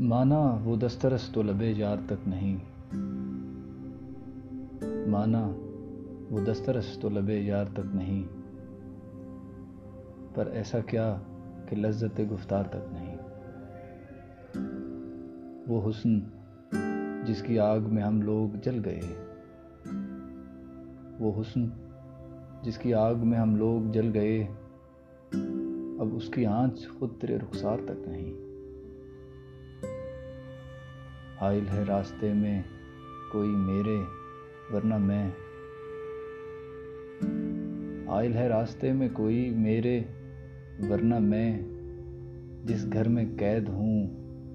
مانا وہ دسترس تو لبے یار تک نہیں۔ مانا وہ دسترس تو لبے یار تک نہیں۔ پر ایسا کیا کہ لذت گفتار تک نہیں۔ وہ حسن جس کی آگ میں ہم لوگ جل گئے۔ وہ حسن جس کی آگ میں ہم لوگ جل گئے۔ اب اس کی آنچ خود تیرے رخسار تک نہیں۔ حائل ہے راستے میں کوئی میرے، ورنہ میں۔ حائل ہے راستے میں کوئی میرے، ورنہ میں۔ جس گھر میں قید ہوں،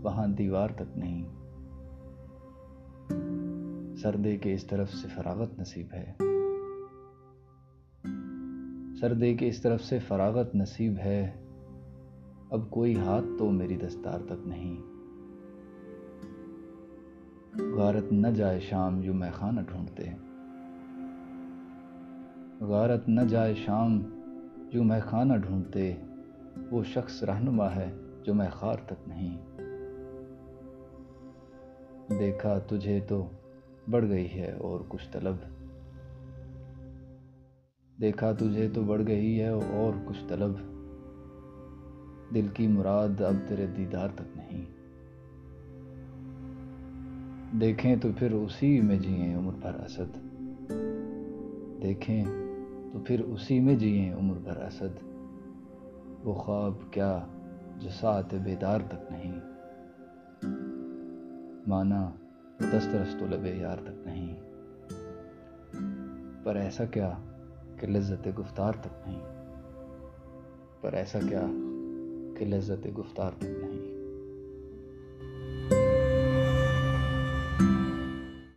وہاں دیوار تک نہیں۔ سردے کے اس طرف سے فراغت نصیب ہے۔ سردے کے اس طرف سے فراغت نصیب ہے۔ اب کوئی ہاتھ تو میری دستار تک نہیں۔ غارت نہ جائے شام جو میں خانہ ڈھونڈتے غارت نہ جائے شام جو میں خانہ ڈھونڈتے، وہ شخص رہنما ہے جو میں خار تک نہیں۔ دیکھا تجھے تو بڑھ گئی ہے اور کچھ طلب۔ دیکھا تجھے تو بڑھ گئی ہے اور کچھ طلب۔ دل کی مراد اب تیرے دیدار تک نہیں۔ دیکھیں تو پھر اسی میں جئیں عمر بھر اسد۔ دیکھیں تو پھر اسی میں جئیں عمر بھر اسد۔ وہ خواب کیا جو ساتھ بیدار تک نہیں۔ مانا دسترس تو لبے یار تک نہیں۔ پر ایسا کیا کہ لذت گفتار تک نہیں۔ پر ایسا کیا کہ لذت گفتار تک نہیں۔